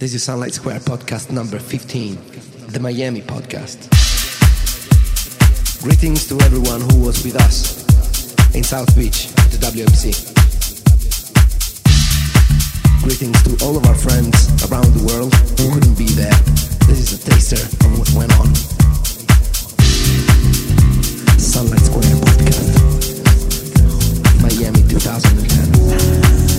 This is Sunlight Square podcast number 15, the Miami podcast. Greetings to everyone who was with us in South Beach at the WMC. Greetings to all of our friends around the world who couldn't be there. This is a taster of what went on. Sunlight Square podcast, Miami 2010.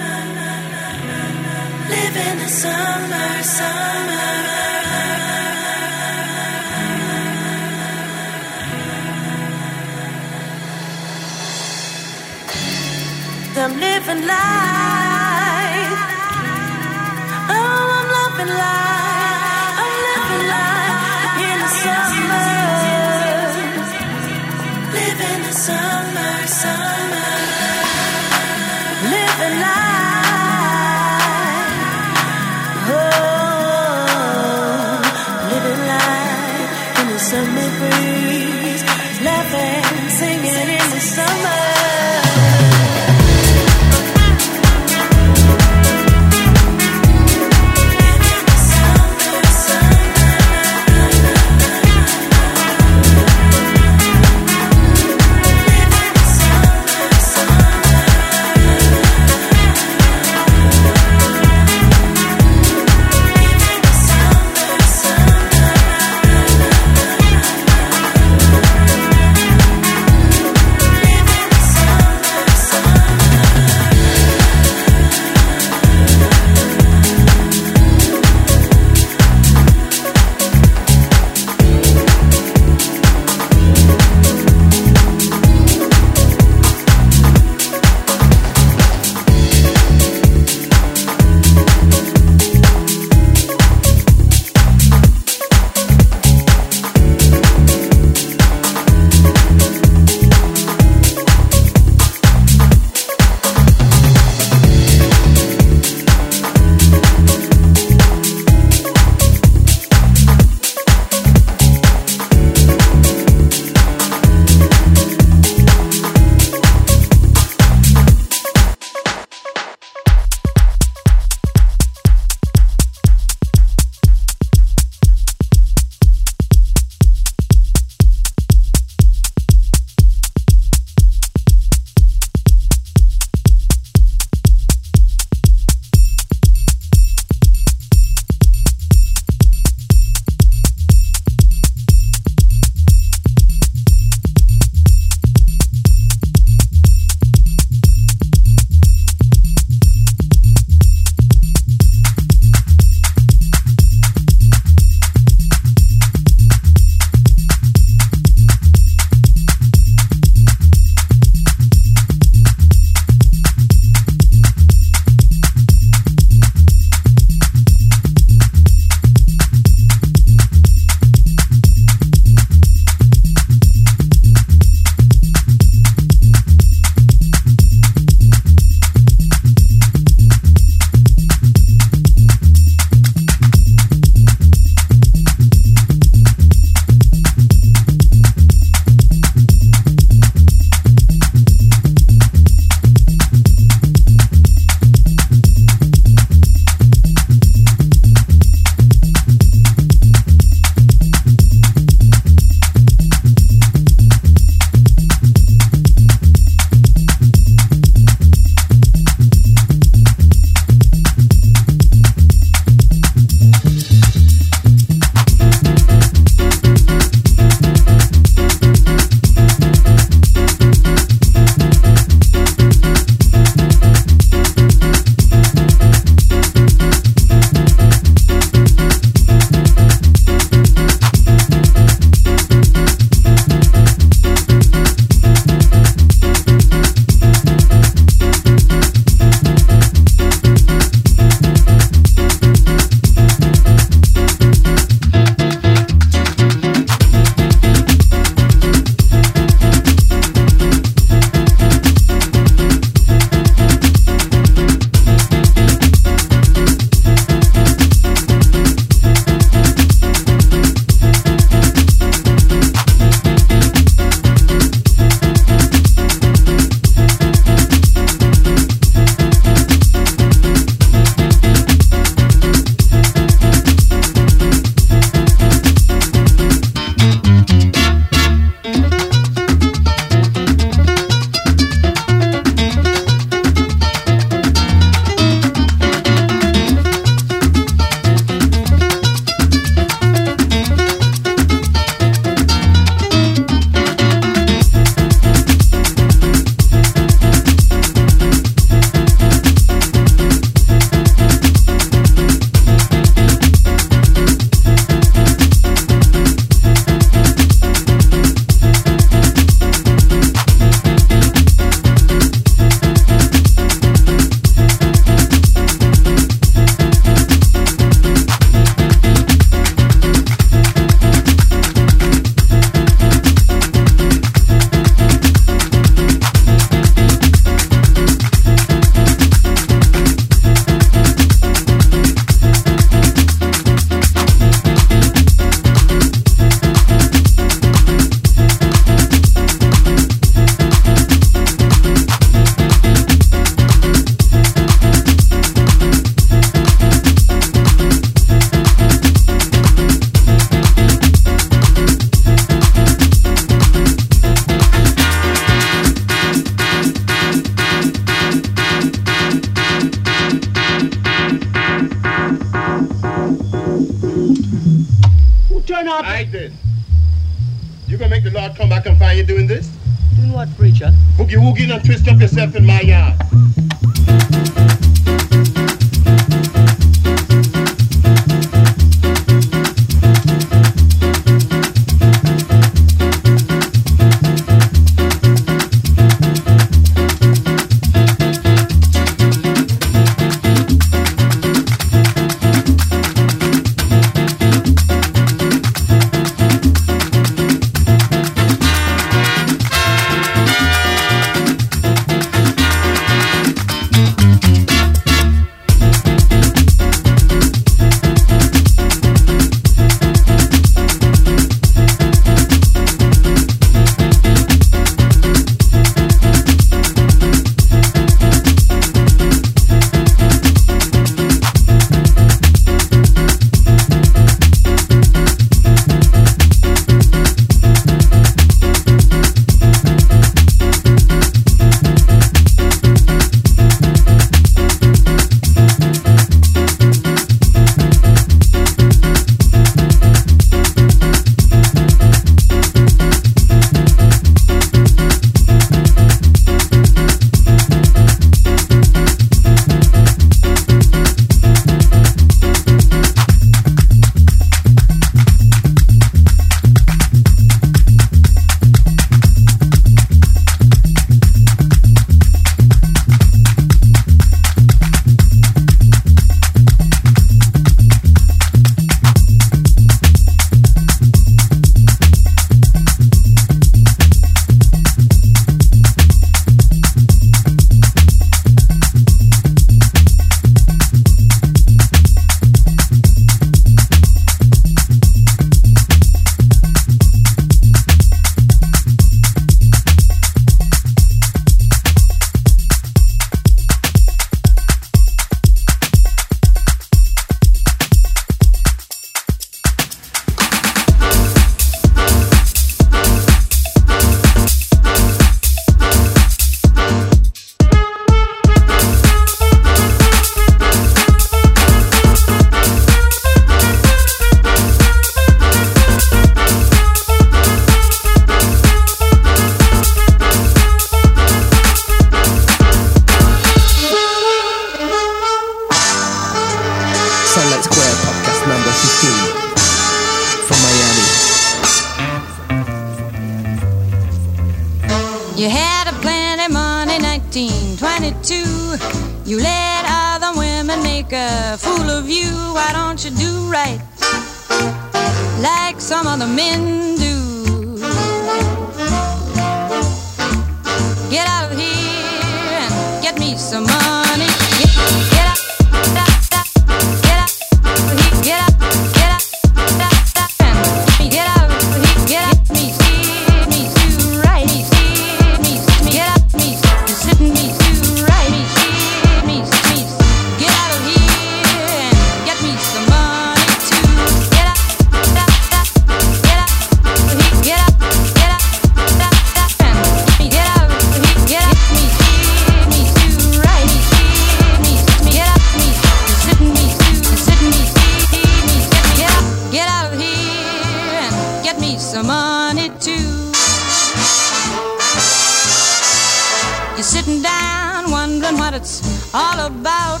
it's all about.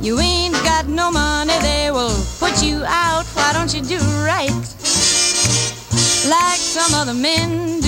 You ain't got no money, they will put you out. Why don't you do right like some other men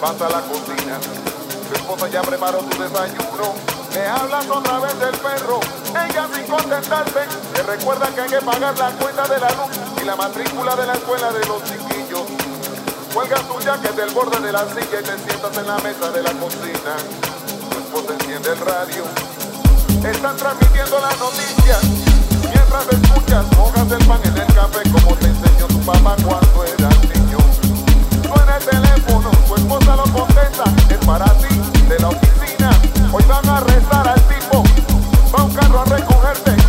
vas a la cocina. Tu esposa ya preparó tu desayuno. Me hablas otra vez del perro. Ella sin contentarte te recuerda que hay que pagar la cuenta de la luz y la matrícula de la escuela de los chiquillos. Cuelga tuya que del borde de la silla y te sientas en la mesa de la cocina. Tu esposa enciende el radio. Están transmitiendo las noticias. Mientras escuchas, mojas el pan en el café como te enseñó tu papá cuando era teléfono, tu esposa lo contesta, es para ti, de la oficina. Hoy van a arrestar al tipo, va un carro a recogerte.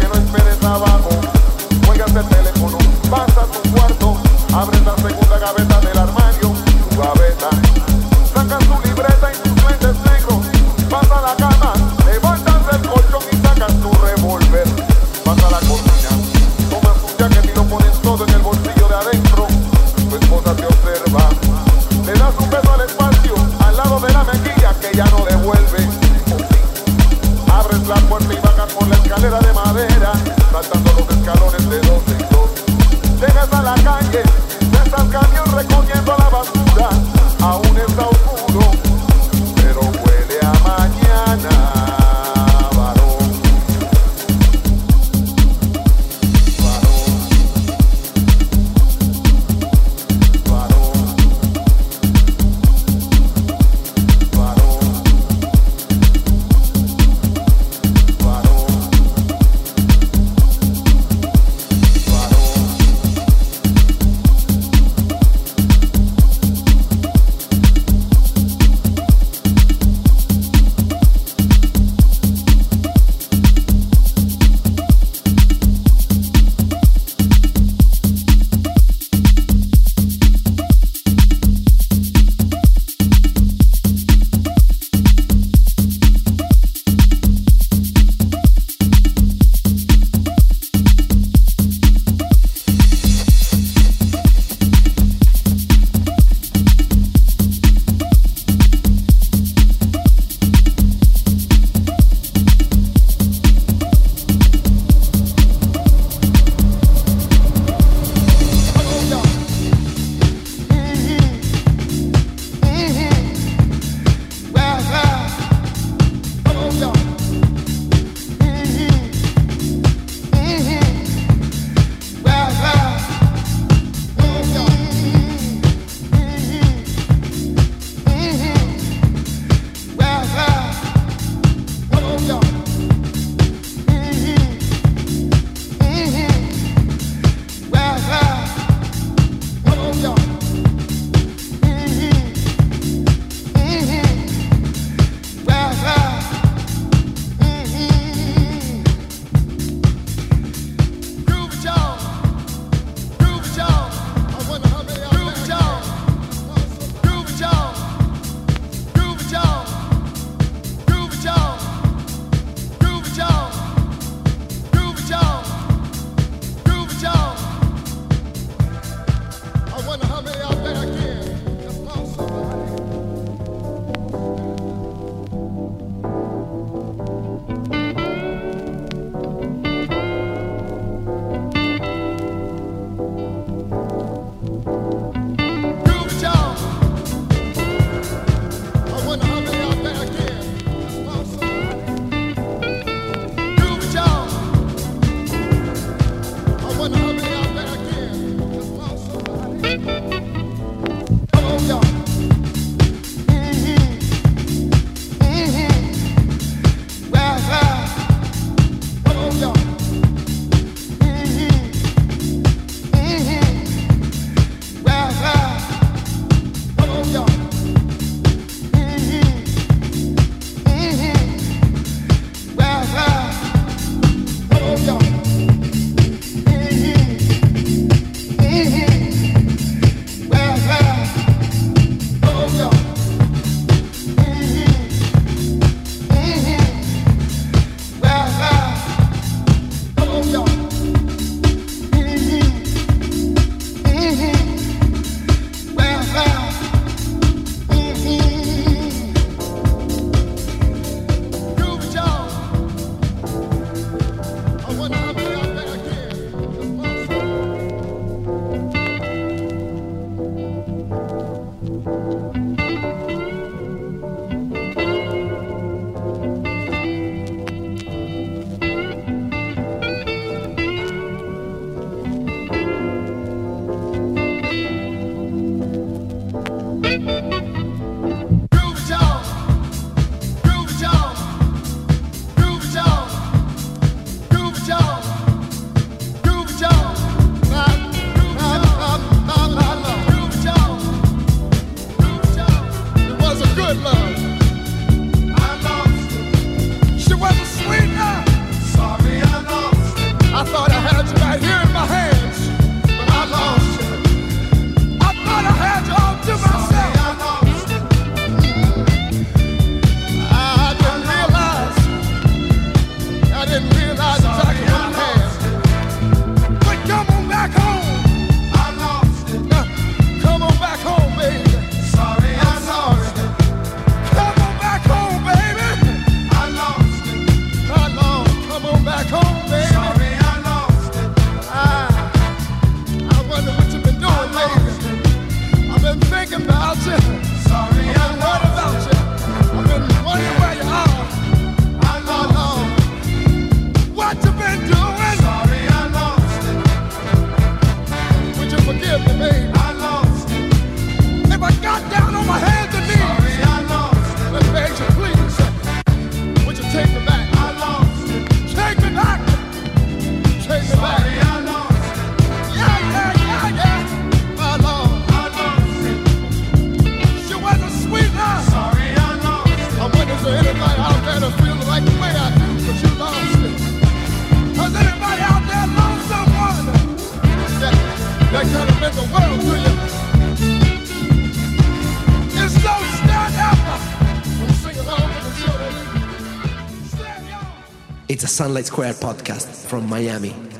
Sunlight Square podcast from Miami.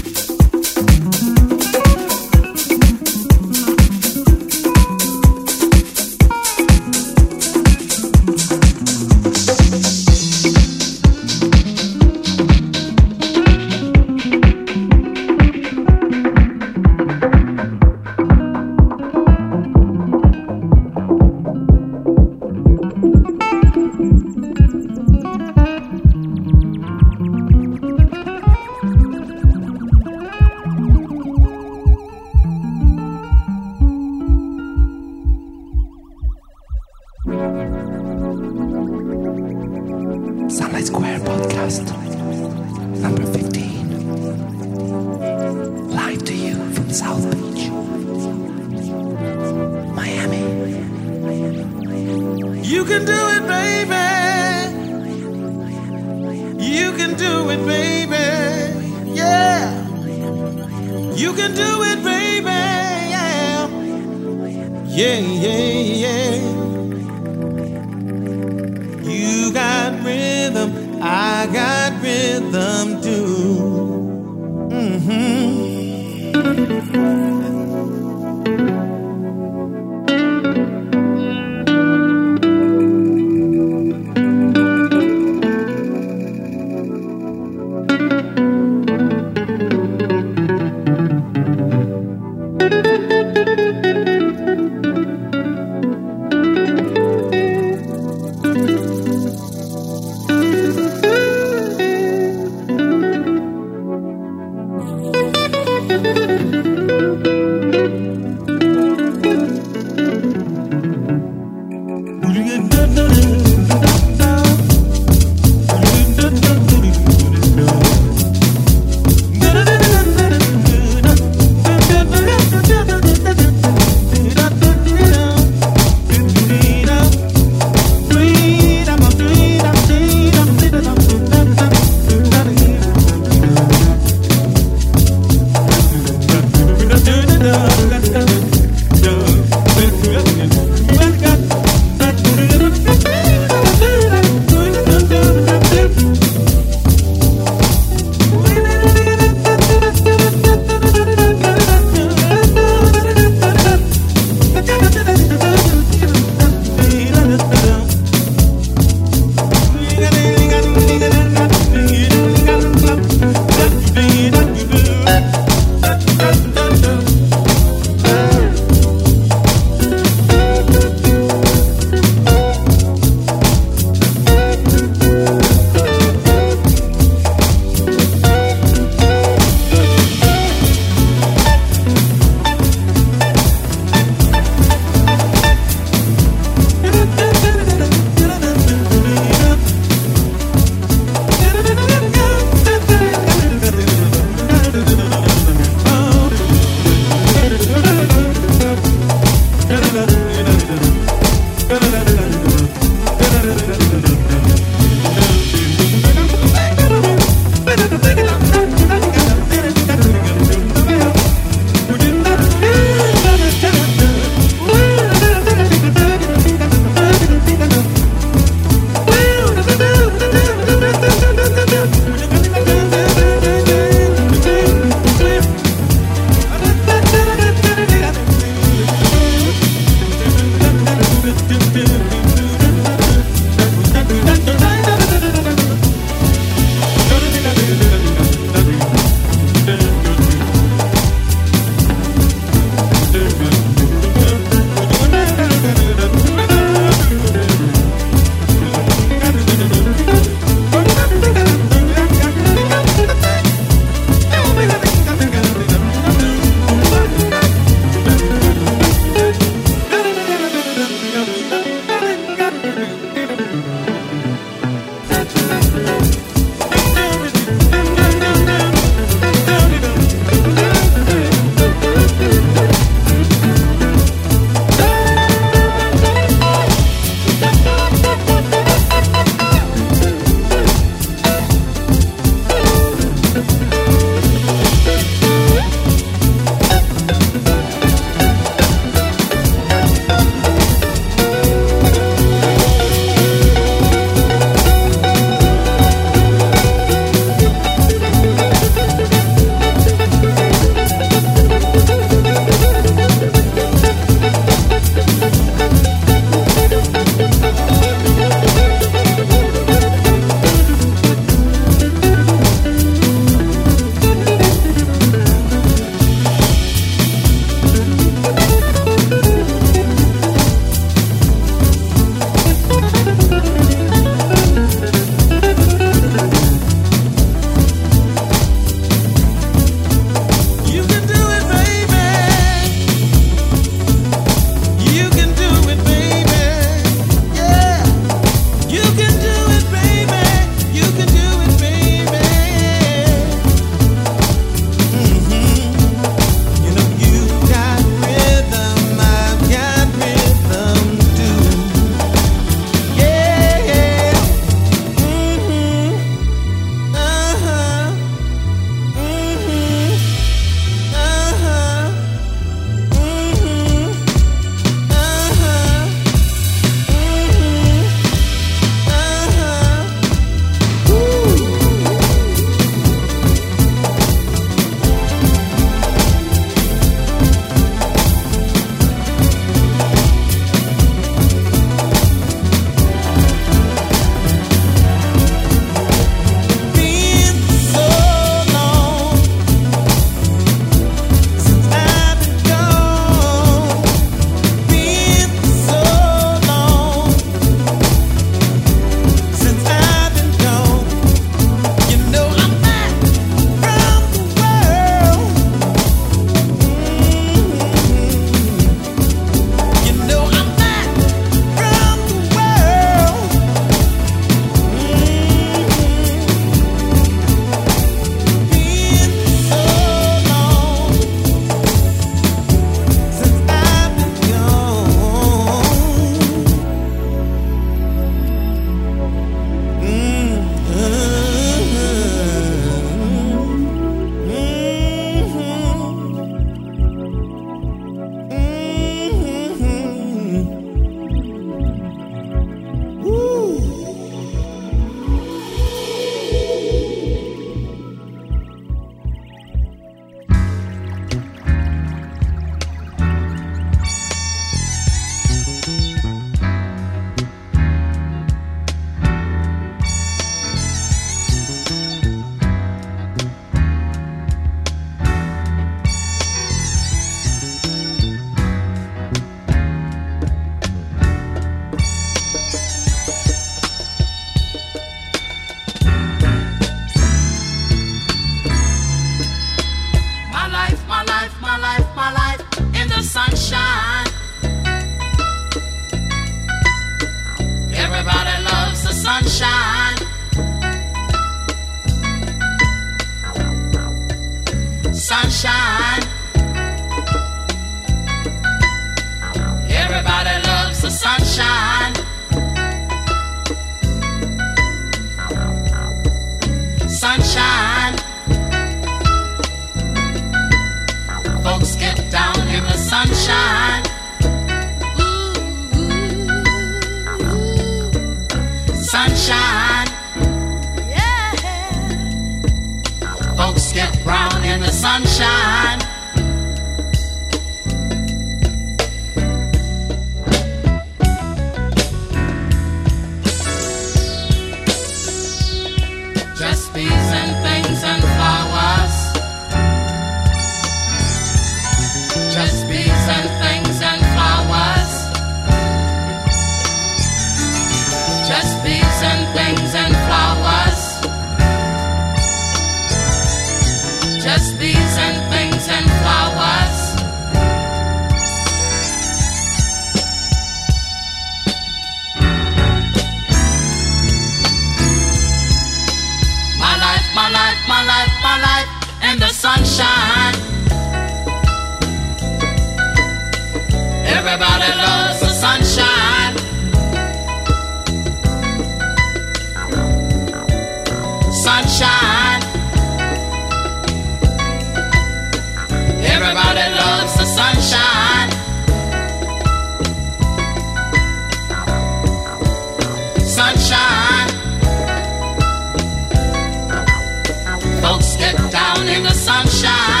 Sunshine.